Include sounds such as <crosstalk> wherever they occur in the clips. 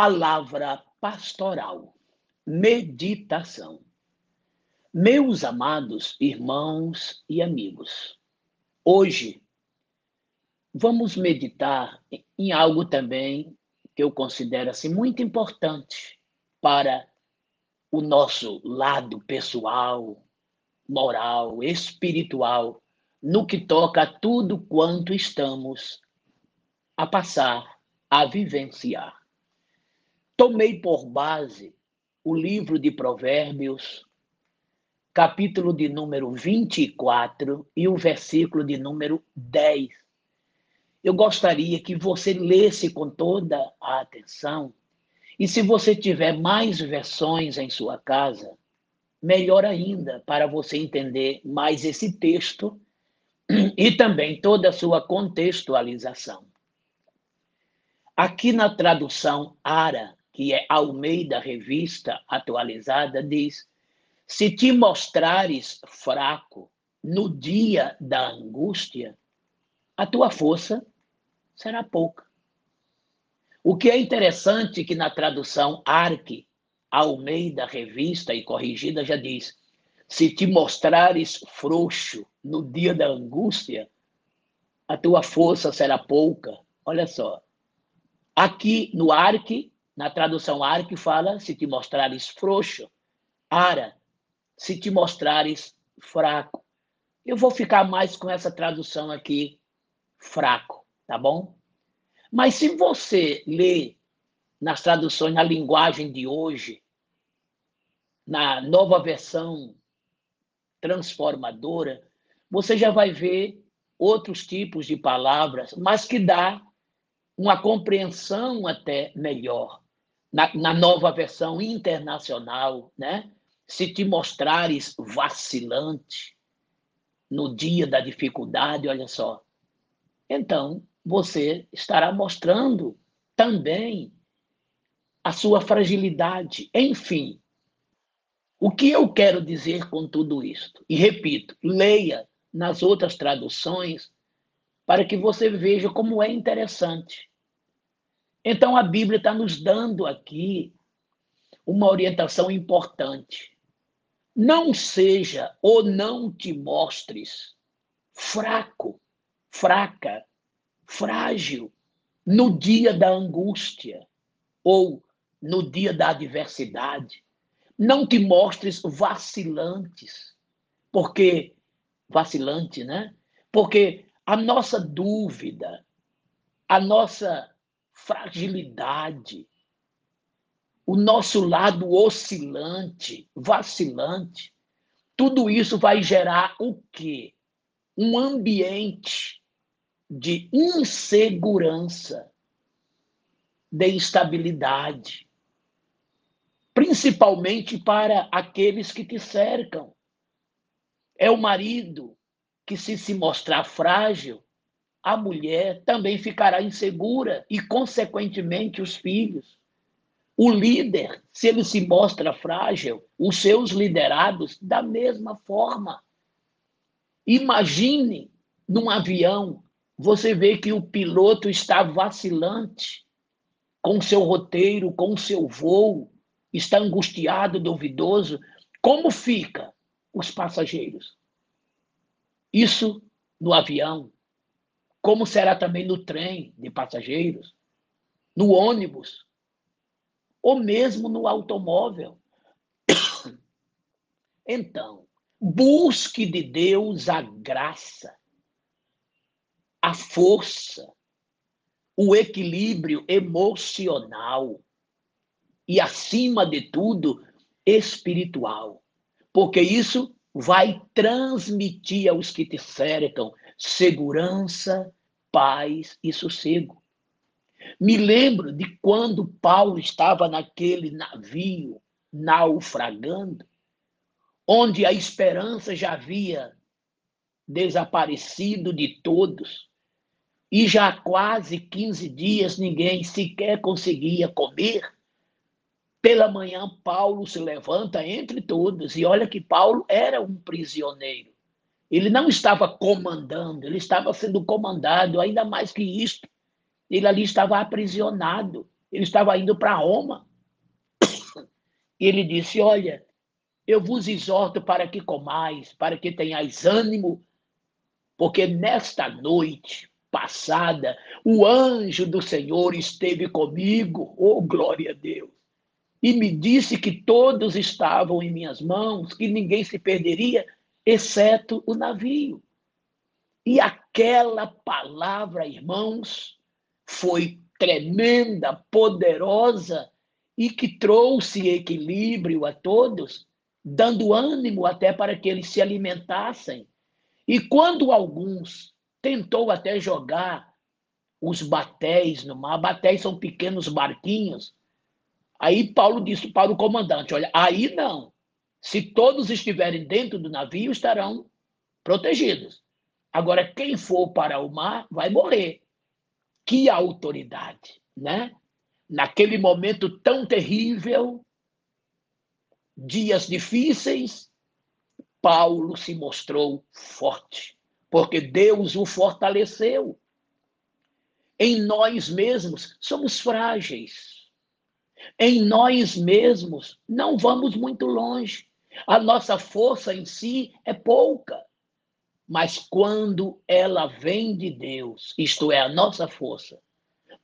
Palavra pastoral, meditação. Meus amados irmãos e amigos, hoje vamos meditar em algo também que eu considero assim muito importante para o nosso lado pessoal, moral, espiritual, no que toca a tudo quanto estamos a passar, a vivenciar. Tomei por base o livro de Provérbios, capítulo de número 24 e o versículo de número 10. Eu gostaria que você lesse com toda a atenção. E se você tiver mais versões em sua casa, melhor ainda, para você entender mais esse texto e também toda a sua contextualização. Aqui na tradução ARA, que é Almeida Revista Atualizada, diz: Se te mostrares fraco no dia da angústia, a tua força será pouca. O que é interessante que na tradução Arque, Almeida Revista e Corrigida já diz: se te mostrares frouxo no dia da angústia, a tua força será pouca. Olha só. Aqui no Arque, na tradução Arque fala: se te mostrares frouxo. Ara, se te mostrares fraco. Eu vou ficar mais com essa tradução aqui, fraco, tá bom? Mas se você ler nas traduções na linguagem de hoje, na nova versão transformadora, você já vai ver outros tipos de palavras, mas que dá uma compreensão até melhor na, na nova versão internacional, né? Se te mostrares vacilante no dia da dificuldade, olha só, então você estará mostrando também a sua fragilidade. Enfim, o que eu quero dizer com tudo isto? E repito, leia nas outras traduções para que você veja como é interessante. Então, a Bíblia está nos dando aqui uma orientação importante. Não seja ou não te mostres fraco, fraca, frágil no dia da angústia ou no dia da adversidade. Não te mostres vacilantes, porque vacilante, né? Porque a nossa dúvida, a nossa fragilidade, o nosso lado oscilante, vacilante, tudo isso vai gerar o quê? Um ambiente de insegurança, de instabilidade, principalmente para aqueles que te cercam. É o marido que, se se mostrar frágil, a mulher também ficará insegura e, consequentemente, os filhos. O líder, se ele se mostra frágil, os seus liderados, da mesma forma. Imagine num avião, você vê que o piloto está vacilante com seu roteiro, com seu voo, está angustiado, duvidoso. Como fica os passageiros? Isso no avião, como será também no trem de passageiros, no ônibus, ou mesmo no automóvel. <coughs> Então, busque de Deus a graça, a força, o equilíbrio emocional e, acima de tudo, espiritual, porque isso vai transmitir aos que te cercam segurança, paz e sossego. Me lembro de quando Paulo estava naquele navio naufragando, onde a esperança já havia desaparecido de todos, e já há quase 15 dias ninguém sequer conseguia comer. Pela manhã, Paulo se levanta entre todos, e olha que Paulo era um prisioneiro. Ele não estava comandando, ele estava sendo comandado, ainda mais que isto. Ele ali estava aprisionado. Ele estava indo para Roma. E ele disse: Olha, eu vos exorto para que comais, para que tenhais ânimo, porque nesta noite passada o anjo do Senhor esteve comigo, oh glória a Deus, e me disse que todos estavam em minhas mãos, que ninguém se perderia, exceto o navio. E aquela palavra, irmãos, foi tremenda, poderosa e que trouxe equilíbrio a todos, dando ânimo até para que eles se alimentassem. E quando alguns tentou até jogar os batéis no mar, batéis são pequenos barquinhos, aí Paulo disse para o comandante, olha, aí não. Se todos estiverem dentro do navio, estarão protegidos. Agora, quem for para o mar vai morrer. Que autoridade, né? naquele momento tão terrível, dias difíceis, Paulo se mostrou forte, porque Deus o fortaleceu. Em nós mesmos somos frágeis. Em nós mesmos não vamos muito longe. A nossa força em si é pouca. Mas quando ela vem de Deus, isto é, a nossa força,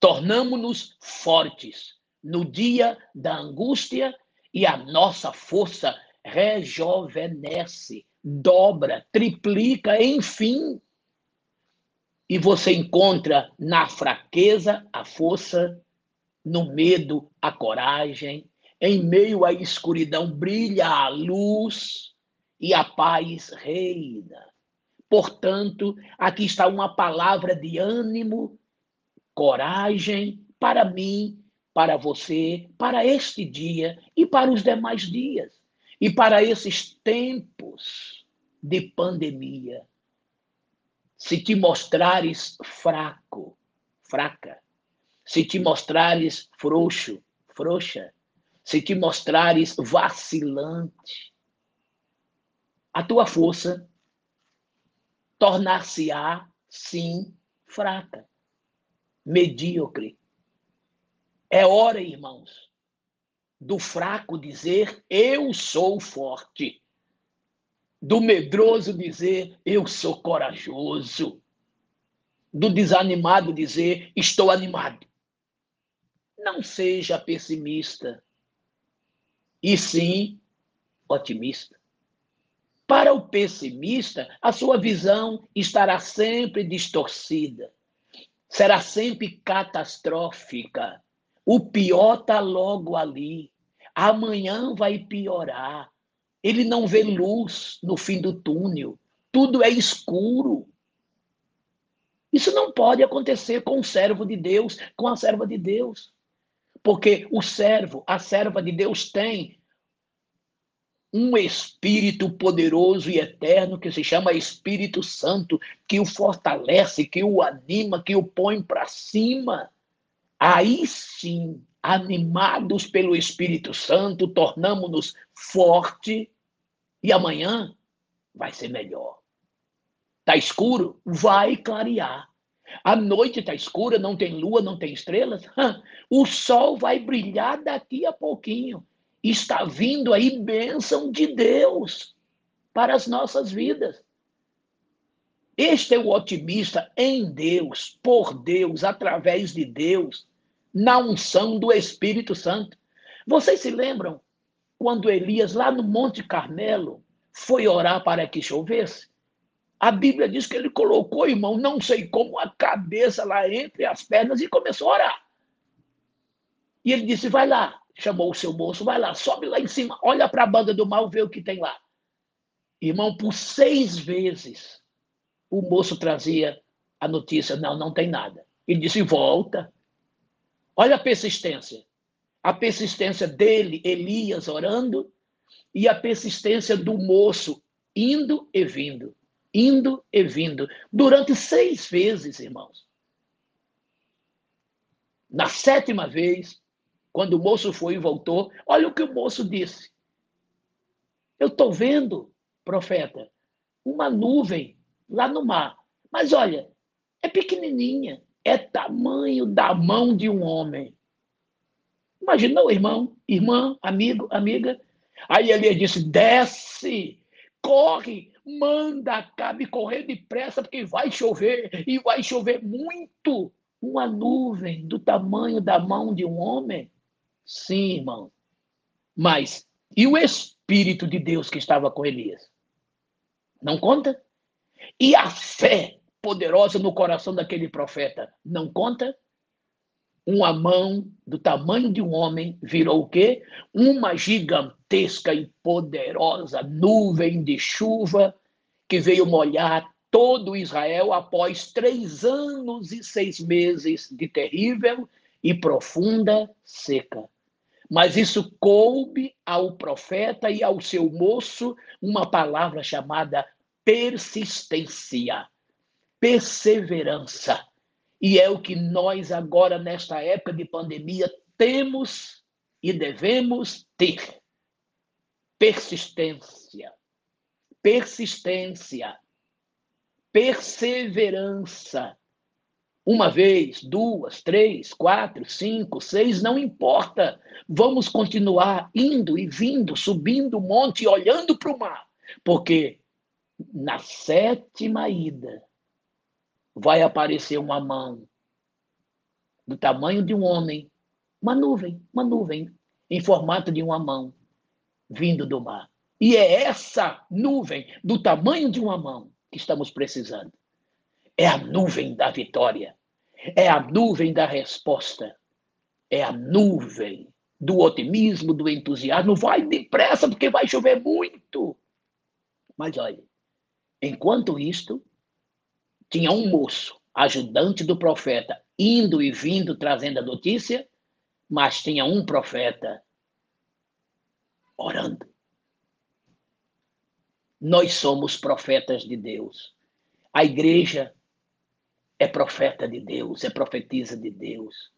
tornamos-nos fortes no dia da angústia e a nossa força rejuvenesce, dobra, triplica, enfim. E você encontra na fraqueza a força, no medo a coragem, em meio à escuridão brilha a luz e a paz reina. Portanto, aqui está uma palavra de ânimo coragem para mim, para você, para este dia e para os demais dias e para esses tempos de pandemia. Se te mostrares fraco, fraca, se te mostrares frouxo, frouxa, se te mostrares vacilante, a tua força tornar-se-á, sim, fraca medíocre. É hora, irmãos, do fraco dizer eu sou forte, do medroso dizer eu sou corajoso, do desanimado dizer estou animado. Não seja pessimista, e sim otimista. Para o pessimista, a sua visão estará sempre distorcida será sempre catastrófica. O pior está logo ali. Amanhã vai piorar. Ele não vê luz no fim do túnel. Tudo é escuro. Isso não pode acontecer com o servo de Deus, com a serva de Deus. Porque o servo, a serva de Deus tem um Espírito poderoso e eterno que se chama Espírito Santo, que o fortalece, que o anima, que o põe para cima. Aí sim, animados pelo Espírito Santo, tornamos-nos forte e amanhã vai ser melhor. Tá escuro? Vai clarear. A noite está escura, não tem lua, não tem estrelas. O sol vai brilhar daqui a pouquinho está vindo aí bênção de Deus para as nossas vidas. Este é o otimista em Deus, por Deus, através de Deus, na unção do Espírito Santo. Vocês se lembram quando Elias, lá no Monte Carmelo, foi orar para que chovesse? A Bíblia diz que ele colocou, irmão, não sei como, a cabeça lá entre as pernas e começou a orar. E ele disse: Vai lá, chamou o seu moço, vai lá, sobe lá em cima, olha para a banda do mal, vê o que tem lá. Irmão, por seis vezes o moço trazia a notícia: não, não tem nada. Ele disse: volta. Olha a persistência. A persistência dele, Elias, orando, e a persistência do moço, indo e vindo, indo e vindo, durante seis vezes, irmãos. Na sétima vez, quando o moço foi e voltou, olha o que o moço disse. Eu estou vendo, profeta, uma nuvem lá no mar. Mas olha, é pequenininha, é tamanho da mão de um homem. Imagina o irmão, irmã, amigo, amiga. Aí Elias disse: desce, corre, manda Acabe correr depressa, porque vai chover, e vai chover muito. Uma nuvem do tamanho da mão de um homem. Sim, irmão. Mas, e o Espírito de Deus que estava com Elias? Não conta? E a fé poderosa no coração daquele profeta? Não conta? Uma mão do tamanho de um homem virou o quê? Uma gigantesca e poderosa nuvem de chuva que veio molhar todo Israel após três anos e seis meses de terrível e profunda seca. Mas isso coube ao profeta e ao seu moço uma palavra chamada persistência, perseverança. E é o que nós agora, nesta época de pandemia, temos e devemos ter. Persistência. Persistência. Perseverança. Uma vez, duas, três, quatro, cinco, seis, não importa. Vamos continuar indo e vindo, subindo o monte olhando para o mar. Porque na sétima ida, vai aparecer uma mão do tamanho de um homem, uma nuvem, uma nuvem em formato de uma mão vindo do mar. E é essa nuvem do tamanho de uma mão que estamos precisando. É a nuvem da vitória. É a nuvem da resposta. É a nuvem do otimismo, do entusiasmo. Vai depressa, porque vai chover muito. Mas olha, enquanto isto, tinha um moço, ajudante do profeta, indo e vindo trazendo a notícia, mas tinha um profeta orando. Nós somos profetas de Deus. A igreja é profeta de Deus, é profetisa de Deus.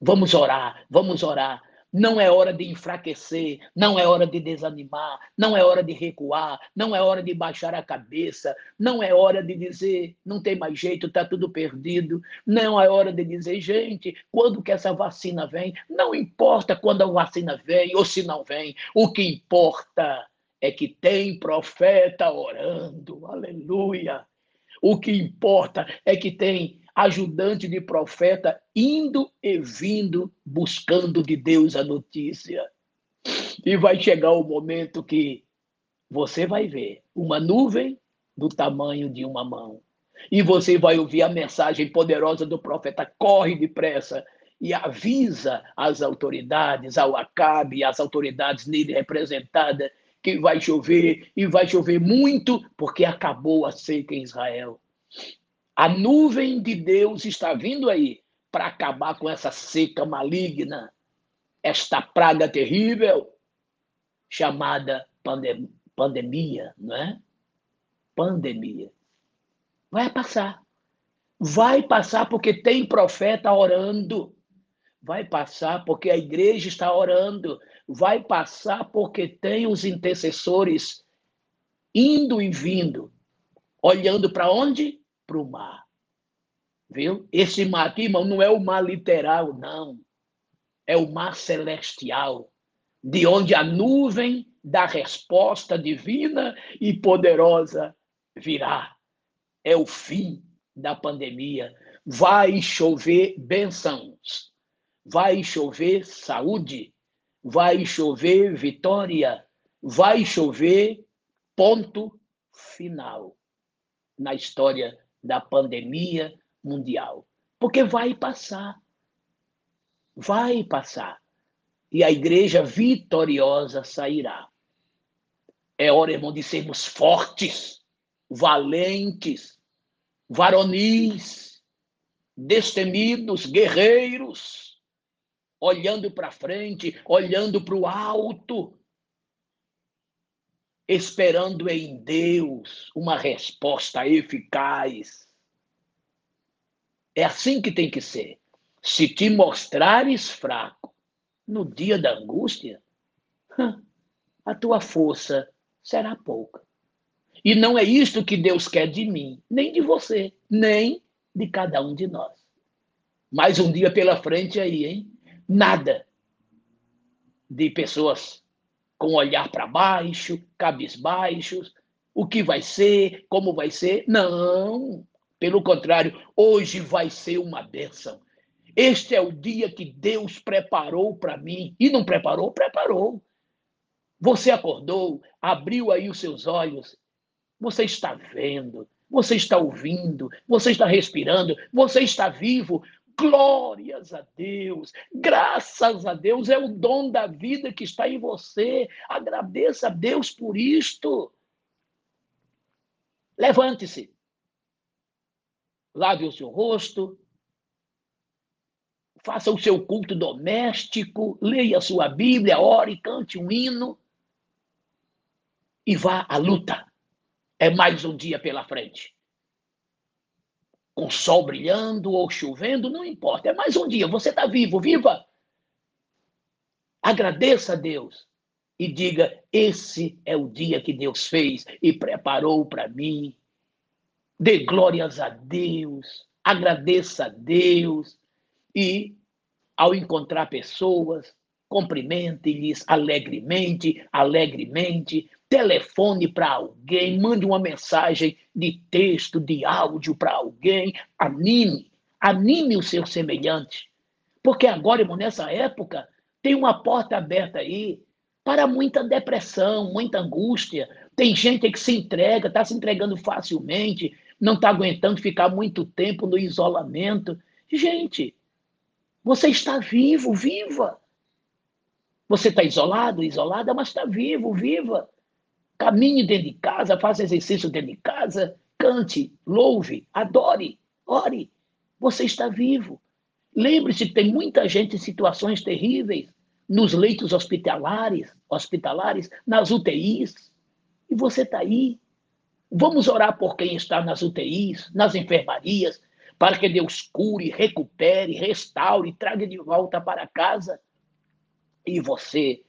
Vamos orar, vamos orar. Não é hora de enfraquecer, não é hora de desanimar, não é hora de recuar, não é hora de baixar a cabeça, não é hora de dizer não tem mais jeito, está tudo perdido, não é hora de dizer, gente, quando que essa vacina vem? Não importa quando a vacina vem ou se não vem, o que importa é que tem profeta orando, aleluia. O que importa é que tem ajudante de profeta, indo e vindo, buscando de Deus a notícia. E vai chegar o momento que você vai ver uma nuvem do tamanho de uma mão. E você vai ouvir a mensagem poderosa do profeta: corre depressa e avisa as autoridades, ao Acabe, as autoridades nele representadas, que vai chover e vai chover muito, porque acabou a seca em Israel. A nuvem de Deus está vindo aí para acabar com essa seca maligna, esta praga terrível chamada pandem pandemia, não é? Pandemia. Vai passar. Vai passar porque tem profeta orando. Vai passar porque a igreja está orando. Vai passar porque tem os intercessores indo e vindo, olhando para onde? Para o mar. Viu? Esse mar aqui, irmão, não é o mar literal, não. É o mar celestial, de onde a nuvem da resposta divina e poderosa virá. É o fim da pandemia. Vai chover bênçãos, vai chover saúde, vai chover vitória, vai chover ponto final na história da pandemia mundial. Porque vai passar. Vai passar. E a igreja vitoriosa sairá. É hora, irmão, de sermos fortes, valentes, varonis, destemidos, guerreiros, olhando para frente, olhando para o alto, esperando em Deus uma resposta eficaz. É assim que tem que ser. Se te mostrares fraco no dia da angústia, a tua força será pouca. E não é isto que Deus quer de mim, nem de você, nem de cada um de nós. Mais um dia pela frente aí, hein? Nada, de pessoas com olhar para baixo, cabisbaixos, o que vai ser, como vai ser. Não, pelo contrário, hoje vai ser uma bênção. Este é o dia que Deus preparou para mim. E não preparou? Preparou. Você acordou, abriu aí os seus olhos, você está vendo, você está ouvindo, você está respirando, você está vivo. Glórias a Deus, graças a Deus, é o dom da vida que está em você. Agradeça a Deus por isto. Levante-se, lave o seu rosto, faça o seu culto doméstico, leia a sua Bíblia, ore, cante um hino e vá à luta. É mais um dia pela frente. Com sol brilhando ou chovendo, não importa. É mais um dia. Você está vivo, viva. Agradeça a Deus e diga: Esse é o dia que Deus fez e preparou para mim. Dê glórias a Deus, agradeça a Deus e, ao encontrar pessoas, cumprimente-lhes alegremente, alegremente, telefone para alguém, mande uma mensagem de texto, de áudio para alguém, anime, anime o seu semelhante. Porque agora, irmão, nessa época, tem uma porta aberta aí para muita depressão, muita angústia. Tem gente que se entrega, está se entregando facilmente, não está aguentando ficar muito tempo no isolamento. Gente, você está vivo, viva. Você está isolado, isolada, mas está vivo, viva. Caminhe dentro de casa, faça exercício dentro de casa, cante, louve, adore, ore. Você está vivo. Lembre-se que tem muita gente em situações terríveis, nos leitos hospitalares, hospitalares, nas UTIs. E você está aí. Vamos orar por quem está nas UTIs, nas enfermarias, para que Deus cure, recupere, restaure, traga de volta para casa. E você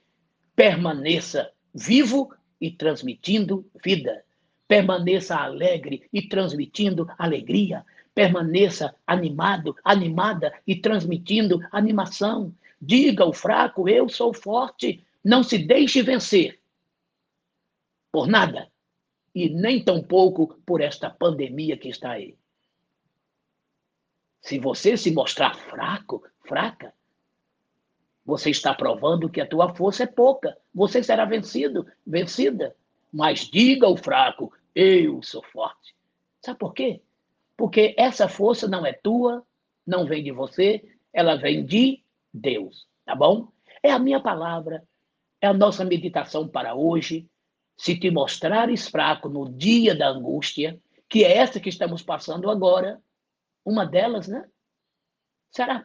permaneça vivo e transmitindo vida. Permaneça alegre e transmitindo alegria. Permaneça animado, animada e transmitindo animação. Diga ao fraco: Eu sou forte. Não se deixe vencer por nada e nem tampouco por esta pandemia que está aí. Se você se mostrar fraco, fraca, você está provando que a tua força é pouca. Você será vencido, vencida. Mas diga ao fraco: eu sou forte. Sabe por quê? Porque essa força não é tua, não vem de você, ela vem de Deus, tá bom? É a minha palavra, é a nossa meditação para hoje. Se te mostrares fraco no dia da angústia, que é essa que estamos passando agora, uma delas, né? Será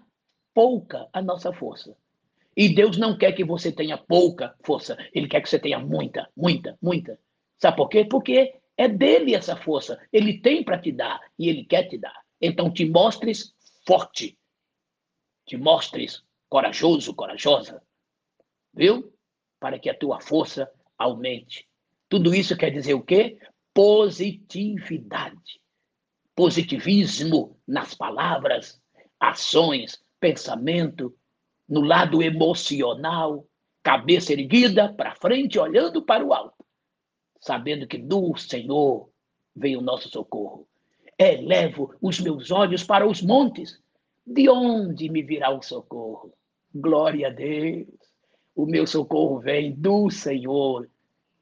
pouca a nossa força. E Deus não quer que você tenha pouca força, Ele quer que você tenha muita, muita, muita. Sabe por quê? Porque é dele essa força. Ele tem para te dar e Ele quer te dar. Então te mostres forte, te mostres corajoso, corajosa, viu? Para que a tua força aumente. Tudo isso quer dizer o quê? Positividade. Positivismo nas palavras, ações, pensamento, no lado emocional, cabeça erguida para frente, olhando para o alto, sabendo que do Senhor vem o nosso socorro. Elevo os meus olhos para os montes, de onde me virá o socorro? Glória a Deus. O meu socorro vem do Senhor,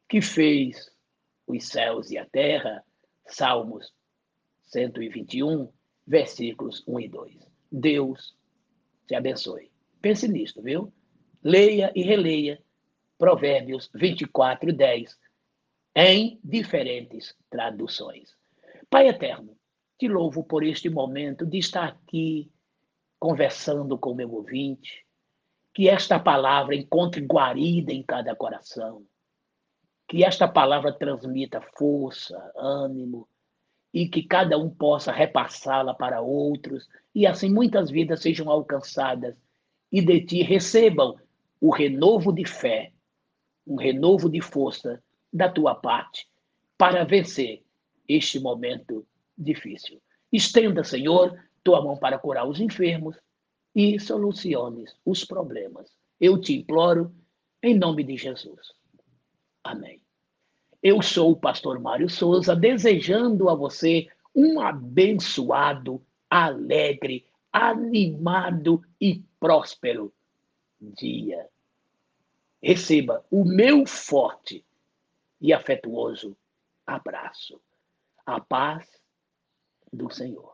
que fez os céus e a terra. Salmos 121, versículos 1 e 2. Deus te abençoe. Pense nisto, viu? Leia e releia Provérbios 24, 10, em diferentes traduções. Pai eterno, te louvo por este momento de estar aqui conversando com meu ouvinte, que esta palavra encontre guarida em cada coração, que esta palavra transmita força, ânimo, e que cada um possa repassá-la para outros, e assim muitas vidas sejam alcançadas e de ti recebam o renovo de fé, um renovo de força da tua parte para vencer este momento difícil. Estenda, Senhor, tua mão para curar os enfermos e soluciones os problemas. Eu te imploro Em nome de Jesus. Amém. Eu sou o pastor Mário Souza, desejando a você um abençoado, alegre, animado e próspero dia. Receba o meu forte e afetuoso abraço. A paz do Senhor.